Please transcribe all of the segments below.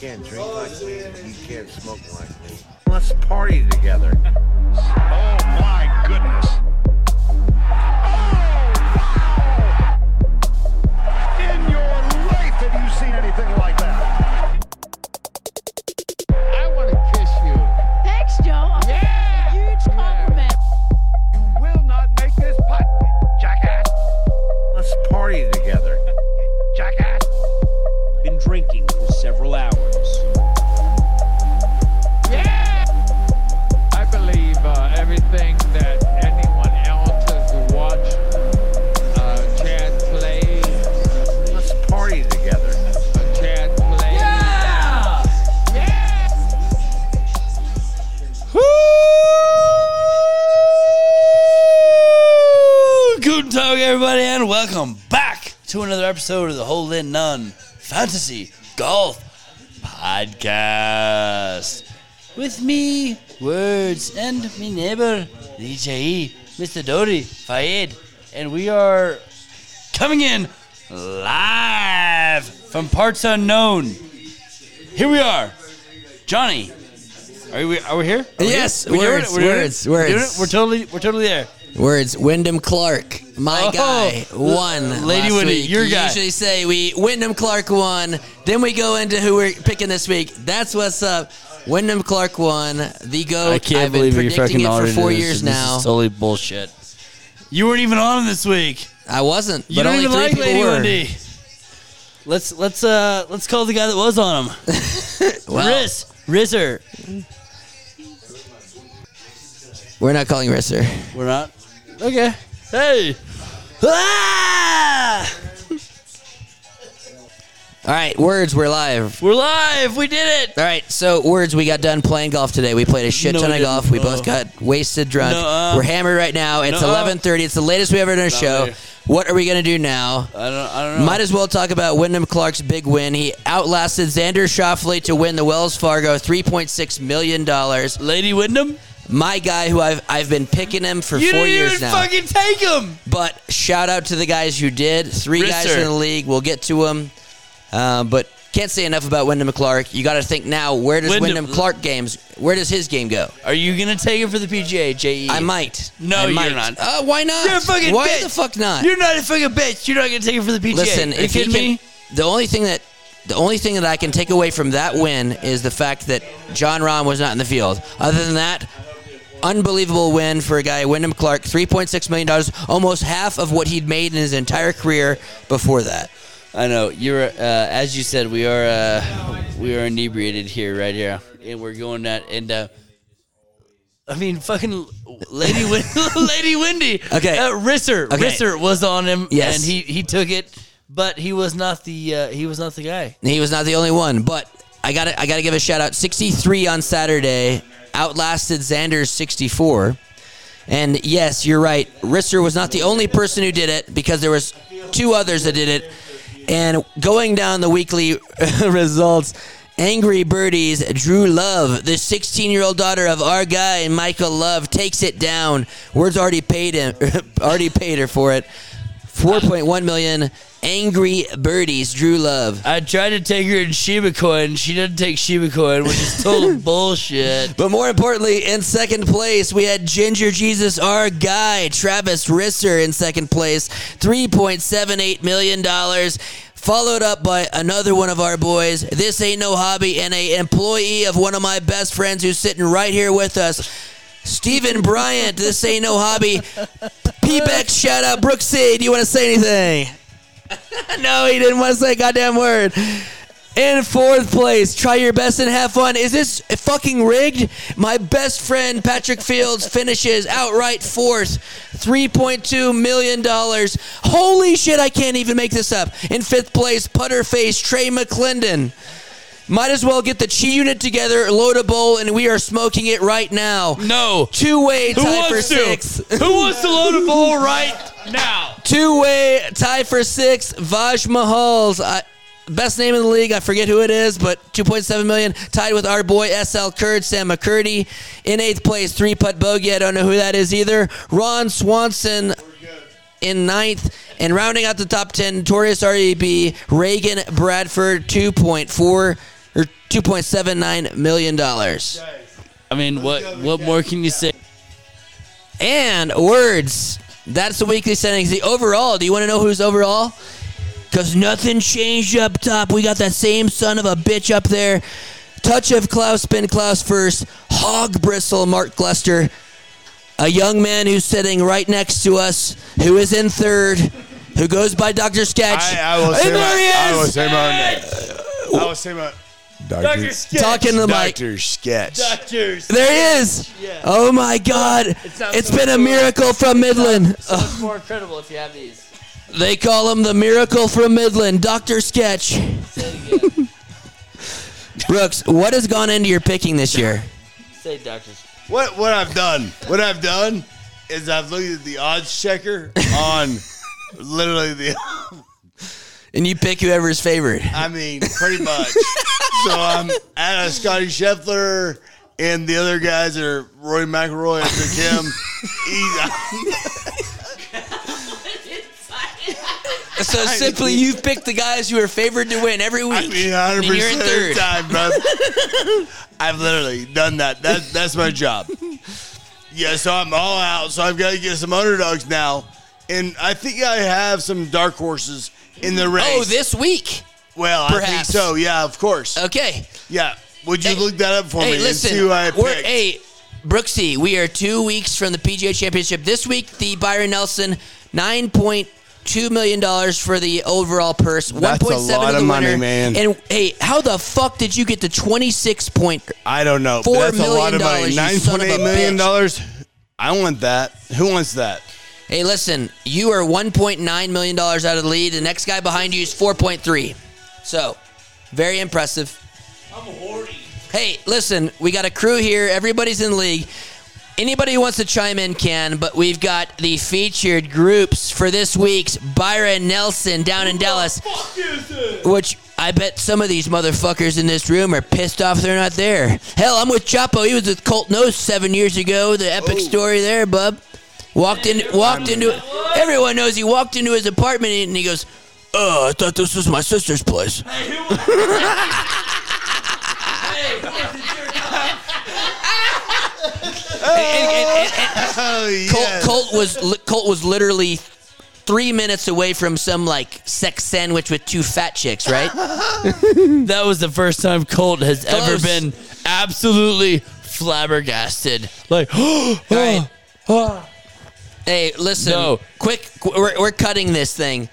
can't drink like me, you can't smoke like me. Let's party together. Oh my goodness. Welcome back to another episode of the Hole in None Fantasy Golf Podcast. With me, Werds, and me neighbor, DJ, Mr. Doty, Fayed, and we are coming in live from parts unknown. Here we are, Johnny. Are we? Are we here? Are we Yes, here? We're words. We're words, We're words. We're totally, we're totally there. Werds Wyndham Clark, my Oh, guy, won. Lady last Wendy, week. your You guy. usually say we Wyndham Clark won. Then we go into who we're picking this week. That's what's up. Wyndham Clark won. The goat. I can't I've been believe you predicting fucking it for four years now. This is totally bullshit. You weren't even on this week. I wasn't, You but don't only even three like people Lady were. Wendy. Let's let's uh let's call the guy that was on him. Well, Riz Rizzer. we're not calling Risser. We're not. Okay. Hey. Ah! All right, Werds. We're live. We're live. We did it. All right, so Werds. We got done playing golf today. We played a shit No, ton of golf. We both Oh. got wasted, drunk. Nuh-uh. We're hammered right now. It's Nuh-uh. eleven thirty. It's the latest we ever done a show. really. What are we gonna do now? I don't. I don't know. Might as well talk about Wyndham Clark's big win. He outlasted Xander Schauffele to win the Wells Fargo $3.6 million. Lady Wyndham. My guy, who I've, I've been picking him for You four didn't years even now. fucking take him. But shout out to the guys who did. Three guys Risser. in the league. We'll get to them. Uh, but can't say enough about Wyndham Clark. You got to think now, where does Wyndham- Wyndham Clark games, where does his game go? Are you gonna take him for the PGA, Je? I might. No, I you're not. Uh, why not? You're a fucking Why bitch. the fuck not? You're not a fucking bitch. You're not gonna take him for the PGA. Listen, Are you if he can, me? the only thing that the only thing that I can take away from that win is the fact that Jon Rahm was not in the field. Other than that, unbelievable win for a guy, Wyndham Clark, three point six million dollars, almost half of what he'd made in his entire career before that. I know you're. Uh, as you said, we are. Uh, we are inebriated here, right here, and we're going that. And uh, I mean, fucking Lady Win- Lady Windy. Okay. uh, Risser. Okay. Risser was on him, Yes. and he he took it, but he was not the. Uh, he was not the guy. He was not the only one, but I got I got to give a shout out. 63 on Saturday outlasted Xander's 64. And yes, you're right. Risser was not the only person who did it because there was two others that did it. And going down the weekly results, Angry Birdies, Drew Love, the 16-year-old daughter of our guy Michael Love, takes it down. Werds already paid him, already paid her for it. 4.1 million. Angry Birdies, Drew Love. I tried to take her in Shiba Coin. She didn't take Shiba Coin, which is total bullshit. But more importantly, in second place, we had Ginger Jesus, our guy, Travis Risser, in second place, $3.78 million. Followed up by another one of our boys. This ain't no hobby, and a employee of one of my best friends who's sitting right here with us. Stephen Bryant, this ain't no hobby. P-Beck, shout out. Brooke C, do you want to say anything? no, he didn't want to say a goddamn word. In fourth place, try your best and have fun. Is this fucking rigged? My best friend Patrick Fields finishes outright fourth, $3.2 million. Holy shit, I can't even make this up. In fifth place, putter face Trey McClendon. Might as well get the Chi unit together, load a bowl, and we are smoking it right now. No. Two way Who tie for wants to? six. Who wants to load a bowl right now? Two way tie for six. Vaj Mahal's I, best name in the league. I forget who it is, but 2.7 million. Tied with our boy SL Kurd, Sam McCurdy. In eighth place, three putt bogey. I don't know who that is either. Ron Swanson in ninth. And rounding out the top 10, Notorious REB, Reagan Bradford, 2.4 or two point seven nine million dollars. I mean, what what more can you say? And Werds. That's the weekly standings. The overall. Do you want to know who's overall? Because nothing changed up top. We got that same son of a bitch up there. Touch of Klaus, spin Klaus first. Hog bristle, Mark Gluster. A young man who's sitting right next to us, who is in third, who goes by Dr. Sketch. I, I will And say there he my, I will say my, I will say my, Doctor, Talking to the mic. Doctor Sketch. Doctors. There he is. Oh my God! sounds it's so been a cool. miracle from Midland. So much more incredible if you have these. They call him the miracle from Midland, Dr. Sketch. Brooks, what has gone into your picking this year? Say doctors. What what I've done? What I've done is I've looked at the odds checker on literally the. And you pick whoever's favorite. I mean, pretty much. so I'm at a Scotty Scheffler, and the other guys are Rory McIlroy and Kim. So simply, you've picked the guys who are favored to win every week. I mean, 100 you're in third. time, bro. I've literally done that. That that's my job. Yeah, so I'm all out. So I've got to get some underdogs now, and I think I have some dark horses in the race. Oh, this week. well, I think so. Yeah, of course. Okay. Yeah, would you Hey, look that up for hey, me listen. and see who I we're, picked? hey, Brooksy, we are two weeks from the PGA Championship. This week, the Byron Nelson nine point two million dollars for the overall purse. One That's a point seven lot of money, winner. man. And hey, how the fuck did you get the twenty six point? I don't know. Four but that's a lot of money. dollars, Nine point eight million bitch. dollars. I want that. Who wants that? Hey, listen, you are one point nine million dollars out of the lead. The next guy behind you is four point three. So, very impressive. I'm horny. Hey, listen, we got a crew here. Everybody's in the league. Anybody who wants to chime in can, but we've got the featured groups for this week's Byron Nelson down in Dallas. Which I bet some of these motherfuckers in this room are pissed off they're not there. Hell, I'm with Chapo. He was with Colt Nose seven years ago. The epic story there, bub. Walked in, walked into. Everyone knows he walked into his apartment and he goes, "Oh, I thought this was my sister's place." And- and- and- and- Oh Colt, yes. Colt was li- Colt was literally three minutes away from some like sex sandwich with two fat chicks, right? That was the first time Colt has ever Close. been absolutely flabbergasted. Like, Right. Hey, listen. No. Quick, qu- we're, we're cutting this thing.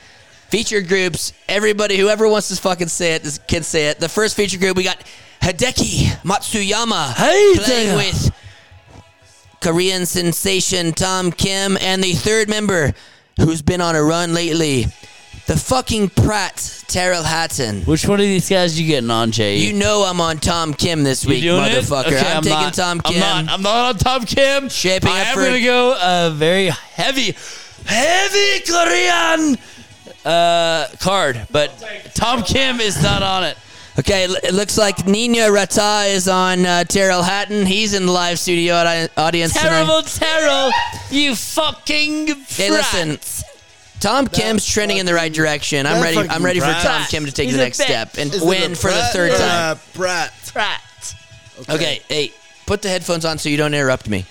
Feature groups. Everybody, whoever wants to fucking say it, can say it. The first feature group, we got Hideki Matsuyama Hey playing there. with Korean sensation Tom Kim, and the third member who's been on a run lately, the fucking Pratt Tyrrell Hatton. which one of these guys you getting on, Jay? You know I'm on Tom Kim this week, doing it? motherfucker. Okay, I'm, taking not, Tom Kim. I'm not. I'm not on Tom Kim. Shaping I up am for- gonna go a very heavy, heavy Korean uh, card, but Tom Kim is not on it. Okay, l- it looks like Nina Rata is on uh, Tyrrell Hatton. He's in the live studio audi- audience Terrible, tonight. Tyrrell. You fucking. Hey, listen. Tom Kim's trending in the right direction. I'm ready. I'm fucking ready for Pratt. Tom Kim to take He's the next step and Is it win a for the Pratt third or time. a Pratt. Pratt. Okay, hey, put the headphones on so you don't interrupt me.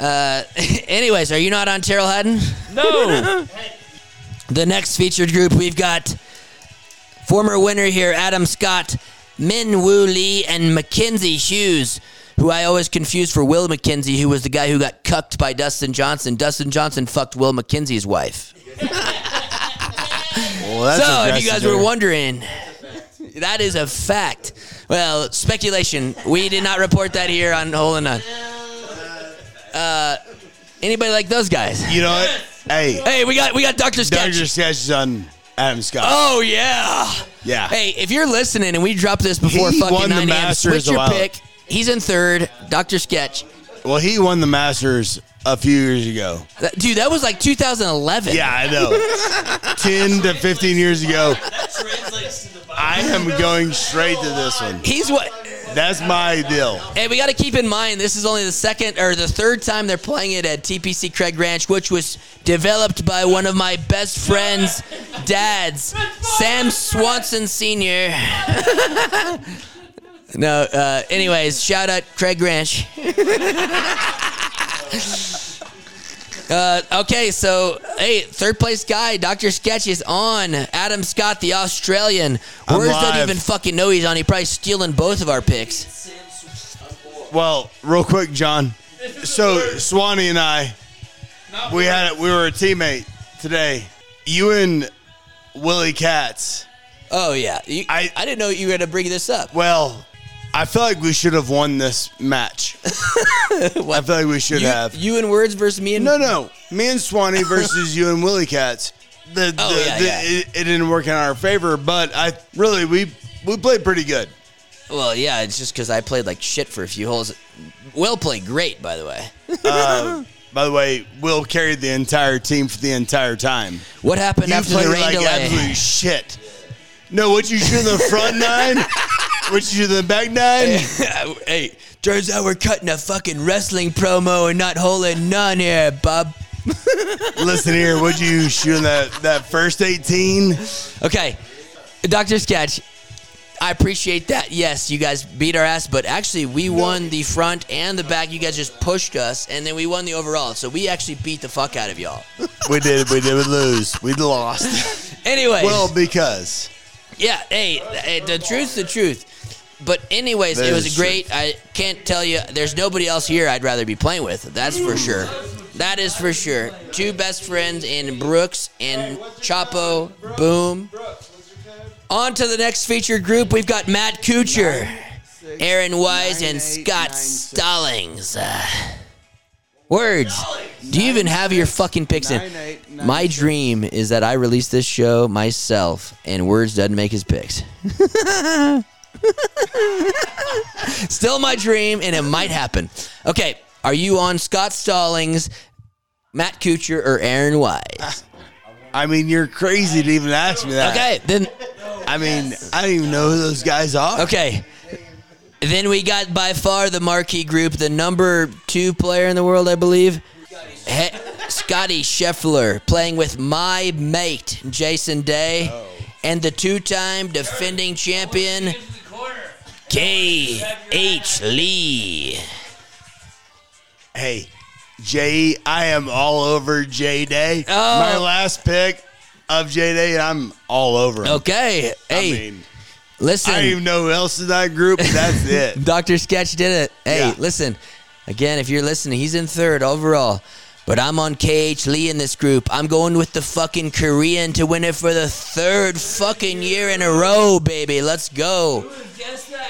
Uh, anyways, are you not on Tyrrell Hatton? No. The next featured group we've got former winner here, Adam Scott, Min Woo Lee, and Mackenzie Hughes, who I always confuse for Will McKenzie, who was the guy who got cucked by Dustin Johnson. Dustin Johnson fucked Will McKenzie's wife. Well, that's so, if you guys were wondering, that is a fact. Well, speculation. We did not report that here on Hole in None. Uh, anybody like those guys? you know what? Hey, Hey, we got we got Doctor Sketch. Dr. Sketch is on Adam Scott. Oh yeah. yeah. Hey, if you're listening and we drop this before He fucking 9 a.m., switch your pick. He's in third. Doctor Sketch. Well, he won the Masters a few years ago. That- dude, that was like 2011. Yeah, I know. 10 to 15 years ago. I am going straight to this one. He's what. That's my deal. Hey, we got to keep in mind this is only the second or the third time they're playing it at TPC Craig Ranch, which was developed by one of my best friends' dads, Sam Swanson Sr. No. Uh, anyways, shout out Craig Ranch. Uh, okay, so hey, third place guy, Doctor Sketch is on. Adam Scott, the Australian. I'm Werds don't live. even fucking know he's on. He probably stealing both of our picks. Well, real quick, John. So Swanee and I, we had we were a teammate today. You and Willie Katz. Oh yeah, you, I I- I didn't know you were gonna bring this up. Well, I feel like we should have won this match. I feel like we should You, have. you and Werds versus me and No, no. Me and Swanee versus you and Willie Cats. The, the, Oh, yeah, the- yeah. It, it didn't work in our favor, but I really we we played pretty good. Well, yeah, it's just because I played like shit for a few holes. Will played great, by the way. Uh, by the way, Will carried the entire team for the entire time. What happened You after played the rain like delay? absolute shit. No, what you shoot in the front nine? What you the back nine? hey, turns out we're cutting a fucking wrestling promo and not holding none here, bub. Listen here, would you shoot in that that first eighteen? Okay, Doctor Sketch. I appreciate that. Yes, you guys beat our ass, but actually we won the front and the back. You guys just pushed us, and then we won the overall. So we actually beat the fuck out of y'all. We did. We did lose. We lost. Anyway, well, because yeah. Hey, hey, the truth's the truth. But anyways, That it was great. I can't tell you. There's nobody else here I'd rather be playing with. That's for sure. That is for sure. Two best friends in Brooks and Chapo. Boom. On to the next featured group. We've got Matt Kuchar, Aaron Wise, and Scott Stallings. Werds. Do you even have your fucking picks in? My dream is that I release this show myself and Werds doesn't make his picks. Still my dream, and it might happen. Okay, are you on Scott Stallings, Matt Kuchar, or Aaron Wise? I mean, you're crazy to even ask me that. Okay, then I mean, I don't even know who those guys are. okay. Then we got by far the marquee group, the number two player in the world, I believe. He- Scotty Scheffler playing with my mate, Jason Day, and the two time defending champion, K.H. Lee. Hey, Jay, I am all over J Day. Oh. My last pick of J Day, I'm all over him. Okay, hey, I mean, listen. I don't even know who else in that group, but that's it. Dr. Sketch did it. Hey, Yeah. listen. Again, if you're listening, he's in third overall. But I'm on KH Lee in this group. I'm going with the fucking Korean to win it for the third fucking year in a row, baby. Let's go.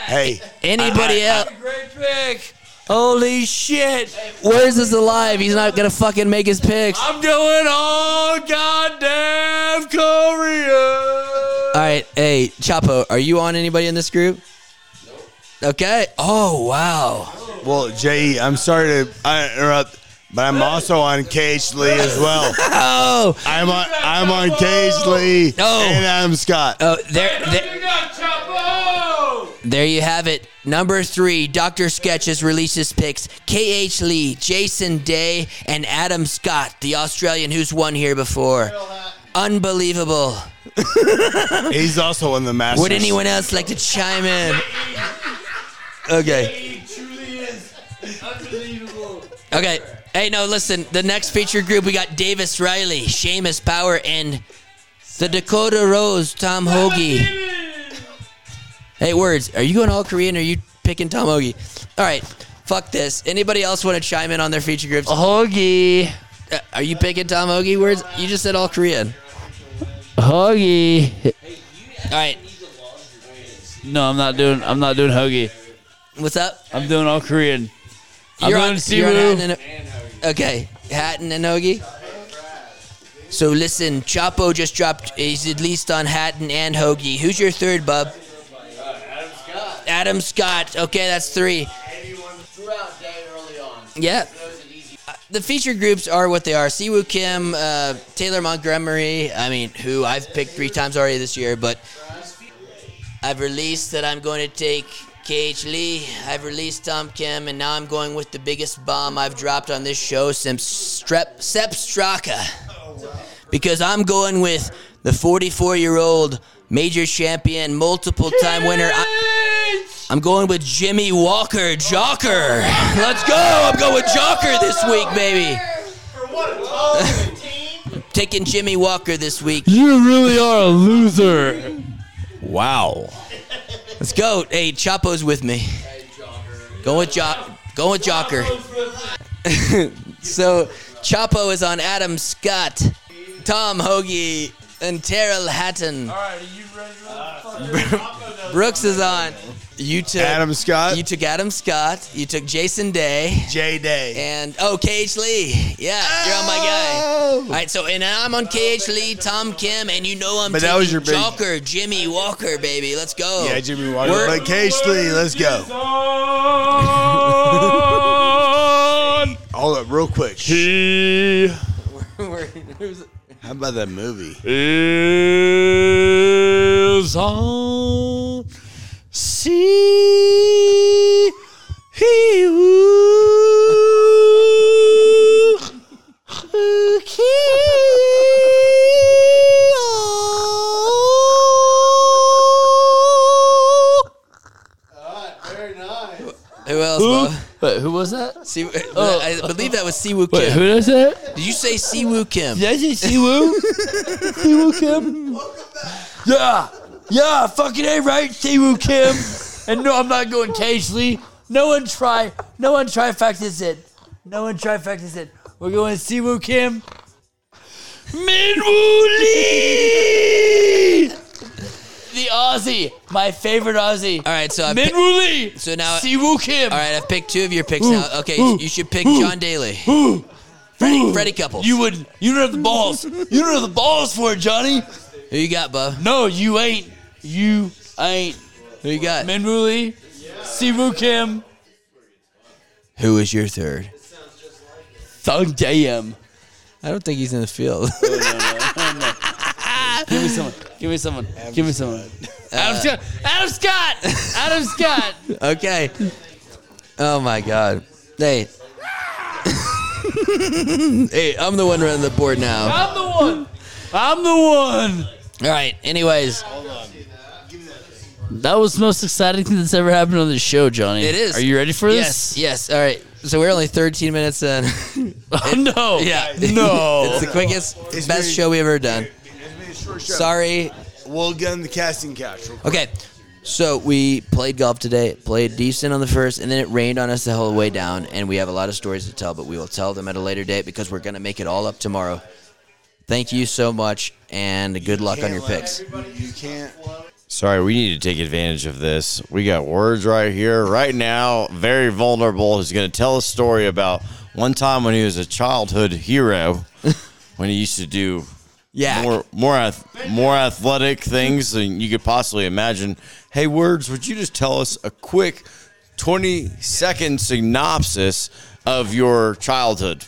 Hey, Anybody I- I- else? Great pick. Holy shit. Where's this alive? He's not going to fucking make his picks. I'm doing all goddamn Korea. All right, hey, Chapo, are you on anybody in this group? Okay. Oh, wow. well, Jay, I'm sorry to interrupt, but I'm also on KH Lee as well. Oh, I'm on I'm on KH Lee Oh. and Adam Scott. oh, there, there, You. There you have it. Number three, Dr. Sketches releases picks K.H. Lee, Jason Day, and Adam Scott, the Australian who's won here before. Unbelievable. He's also in the Masters. Would anyone else like to chime in? Okay. K is unbelievable. Okay. Hey, no, listen. The next featured group, we got Davis Riley, Seamus Power, and the Dakota Rose, Tom Hoge. Hey, Werds. Are you going all Korean or are you picking Tom Hoge? All right. Fuck this. Anybody else want to chime in on their feature groups? Hoge. Uh, are you picking Tom Hoge? Werds? You just said all Korean. Hoge. All right. No, I'm not doing. I'm not doing hoagie. What's up? I'm doing all Korean. I'm You're doing on, Simu. you're on Hatton and, okay, Hatton and Hoge. So listen, Chapo just dropped. He's at least on Hatton and Hoge. Who's your third, bub? Adam Scott. Adam Scott. Okay, that's three. Yeah. The feature groups are what they are. Siwoo Kim, uh, Taylor Montgomery. I mean, who I've picked three times already this year, but I've released that I'm going to take KH Lee. I've released Tom Kim, and now I'm going with the biggest bomb I've dropped on this show since Strep, Sepp Straka. Because I'm going with the 44 year old major champion, multiple time winner. I- I'm going with Jimmy Walker, Jocker. Let's go. I'm going with Jocker this week, baby. Taking Jimmy Walker this week. You really are a loser. Wow. Let's go. Hey, Chapo's with me. Go with jo- Go with Jocker. so Chapo is on Adam Scott, Tom Hoge, and Tyrrell Hatton. All right, are you ready? Brooks is on. You took Adam Scott. You took Adam Scott. You took Jason Day. J Day. And oh, KH Lee. Yeah, you're on my ah! guy. All right, so and I'm on KH Lee, Tom Kim, and you know I'm But that was your big- Joker, Jimmy Walker, baby. Let's go. Yeah, Jimmy Walker. We're- But Case Lee, let's go. Hold up, real quick. He How about that movie? is on sea. Who was that? Si- I oh. believe that was Siwoo Wait, Kim. who is that? Did you say Siwoo Kim? Did I say Siwoo? Siwoo Kim? Yeah, yeah, fucking A, right? Siwoo Kim. And no, I'm not going Cage Lee. No one try, no one try factors it. No one try factors it. We're going Siwoo Kim. Minwoo Lee! The Aussie, my favorite Aussie. All right, so I pick- Minwoo Lee. So now- Siwoo Kim. All right, I've picked two of your picks now. Okay, you should pick John Daly. Freddie, Freddie Couples. You would, you don't have the balls. You don't have the balls for it, Johnny. Who you got, Bub? No, you ain't. You ain't. Who you got? Minwoo Lee, Siwoo Kim, Who is your third? Thug Dayam. I don't think he's in the field. Oh, Give me someone. Give me someone. Give me someone. Adam Scott. Uh, Adam Scott. Adam Scott. okay. Oh my God. Hey. hey, I'm the one running the board now. I'm the one. I'm the one. All right. Anyways, That was the most exciting thing that's ever happened on this show, Johnny. it is. Are you ready for this? Yes. Yes. All right. So we're only 13 minutes in. Oh, no. yeah. No. it's the quickest, It's best very- show we've ever done. Sorry. We'll get on the casting couch. real quick. Okay. So we played golf today, played decent on the first, and then it rained on us the whole way down. And we have a lot of stories to tell, but we will tell them at a later date because we're going to make it all up tomorrow. Thank you so much, and good luck on your picks. You can't. Sorry, we need to take advantage of this. We got Werds right here, right now, very vulnerable. Who's going to tell a story about one time when he was a childhood hero, when he used to do Yeah. more more ath- more athletic things than you could possibly imagine. Hey, Werds, would you just tell us a quick twenty second synopsis of your childhood?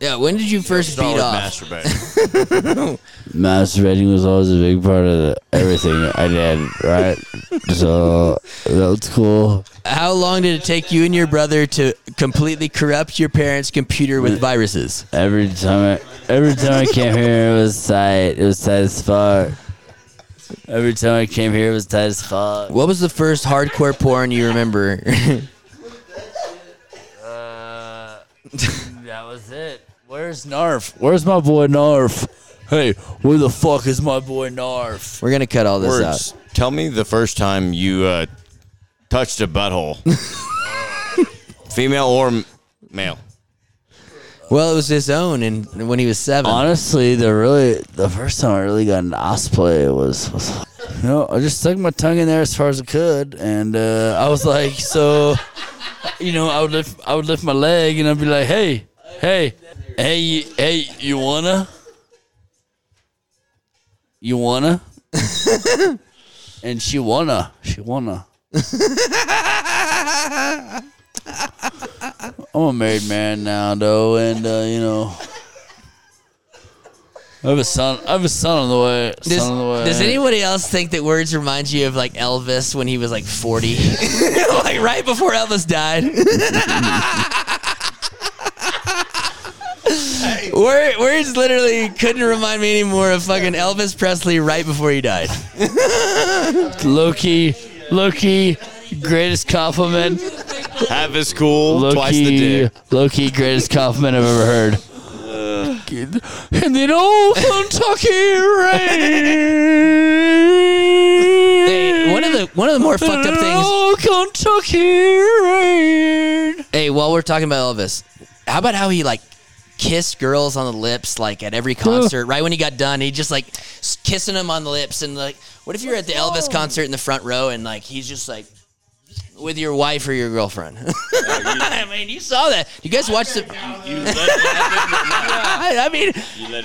Yeah. When did you first Start beat with off? masturbating. Masturbating was always a big part of the, everything I did, right? So that was cool. How long did it take you and your brother to completely corrupt your parents' computer with viruses? Every time I, every time I came here, it was tight. It was tight as fuck. Every time I came here, it was tight as fuck. What was the first hardcore porn you remember? Uh, that was it. Where's Narf? Where's my boy Narf? Hey, where the fuck is my boy Narf? We're gonna cut all this Werds, tell me the first time you uh, touched a butthole, female or male. Well, it was his own, and when he was seven. Honestly, the really the first time I really got an osplay was, was you know I just stuck my tongue in there as far as I could, and uh, I was like, so, you know, I would lift I would lift my leg and I'd be like, hey, hey, hey, you, hey, you wanna, you wanna, and she wanna, she wanna. I'm a married man now, though, and uh, you know, I have a son. I have a son on the way. Does, son on the way. does anybody else think that Werds remind you of like Elvis when he was like 40? like right before Elvis died? Word, Werds literally couldn't remind me anymore of fucking Elvis Presley right before he died. low key, low key, greatest compliment. Half as cool, Low twice the dick. low key, greatest compliment I've ever heard. And then old Kentucky rain. Hey, one of the one of the more fucked up things. Oh, Kentucky rain. Hey, while we're talking about Elvis, how about how he like kissed girls on the lips like at every concert? Right when he got done, he just like kissing them on the lips and like, what if you're at the Elvis concert in the front row and like he's just like with your wife or your girlfriend? I mean, you saw that. You guys watched the. I I mean,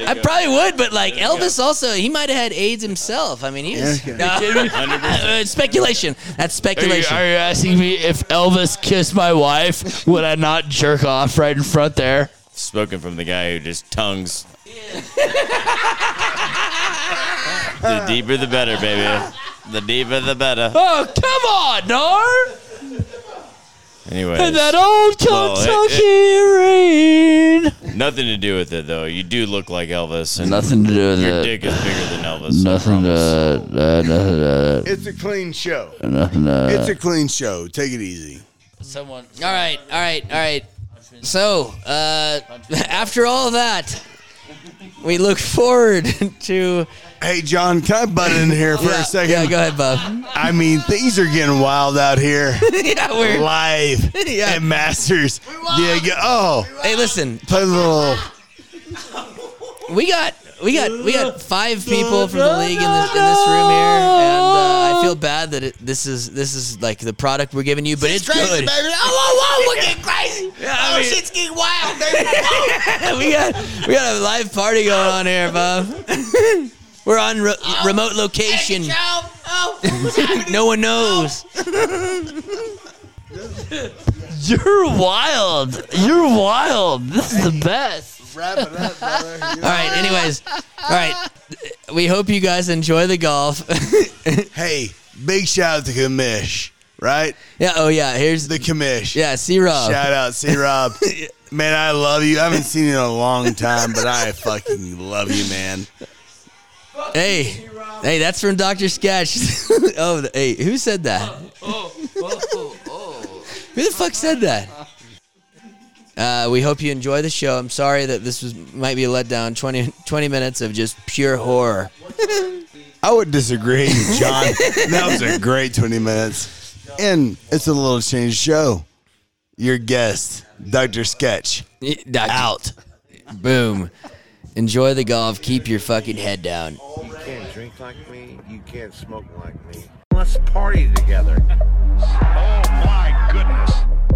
I probably would, but like Elvis also, he might have had AIDS himself. I mean, he was Uh, speculation. That's Are you, speculation. are you asking me if Elvis kissed my wife, would I not jerk off right in front there? Spoken from the guy who just tongues. the deeper the better, baby. The deeper the better. Oh, come on, Nar! Anyway. And that old Well, Kentucky rain. nothing to do with it though. You do look like Elvis, and Nothing to do with your it. Your dick is bigger than Elvis. Nothing to, uh, nothing to, It's a clean show. nothing to. It's a clean show. Take it easy. Someone. All right, all right, all right. So, uh, after all that, we look forward to. Hey, John, can I butt in here for yeah, a second? Yeah, go ahead, Bob. I mean, things are getting wild out here. yeah, we're. Live Yeah. at Masters. Yeah, oh, Hey, listen, play a little. we got we got we got five people from the league in this in this room here, and uh, I feel bad that it, this is this is like the product we're giving you, but it's, good. baby. Oh, whoa, whoa, we're getting crazy. Yeah, I mean- shit's getting wild, baby. we got we got a live party going on here, Bob. We're on re- remote location. no one knows. You're wild. You're wild. This is the best. Wrap it up, brother. All right. Anyways, all right. We hope you guys enjoy the golf. Hey, big shout out to Kamish, right? yeah. Oh yeah. Here's The Kamish. yeah. C Rob. Shout out, C Rob. Man, I love you. I haven't seen you in a long time, but I fucking love you, man. Hey. Hey, that's from Doctor Sketch. oh, hey, who said that? oh, oh, oh, oh Who the fuck said that? Uh, Uh, we hope you enjoy the show. I'm sorry that this was might be a letdown. 20, 20 minutes of just pure horror. I would disagree, John. that was a great 20 minutes. And it's a little changed show. Your guest, Dr. Sketch, Doctor, out. Boom. Enjoy the golf. Keep your fucking head down. You can't drink like me. You can't smoke like me. Let's party together. Oh my goodness.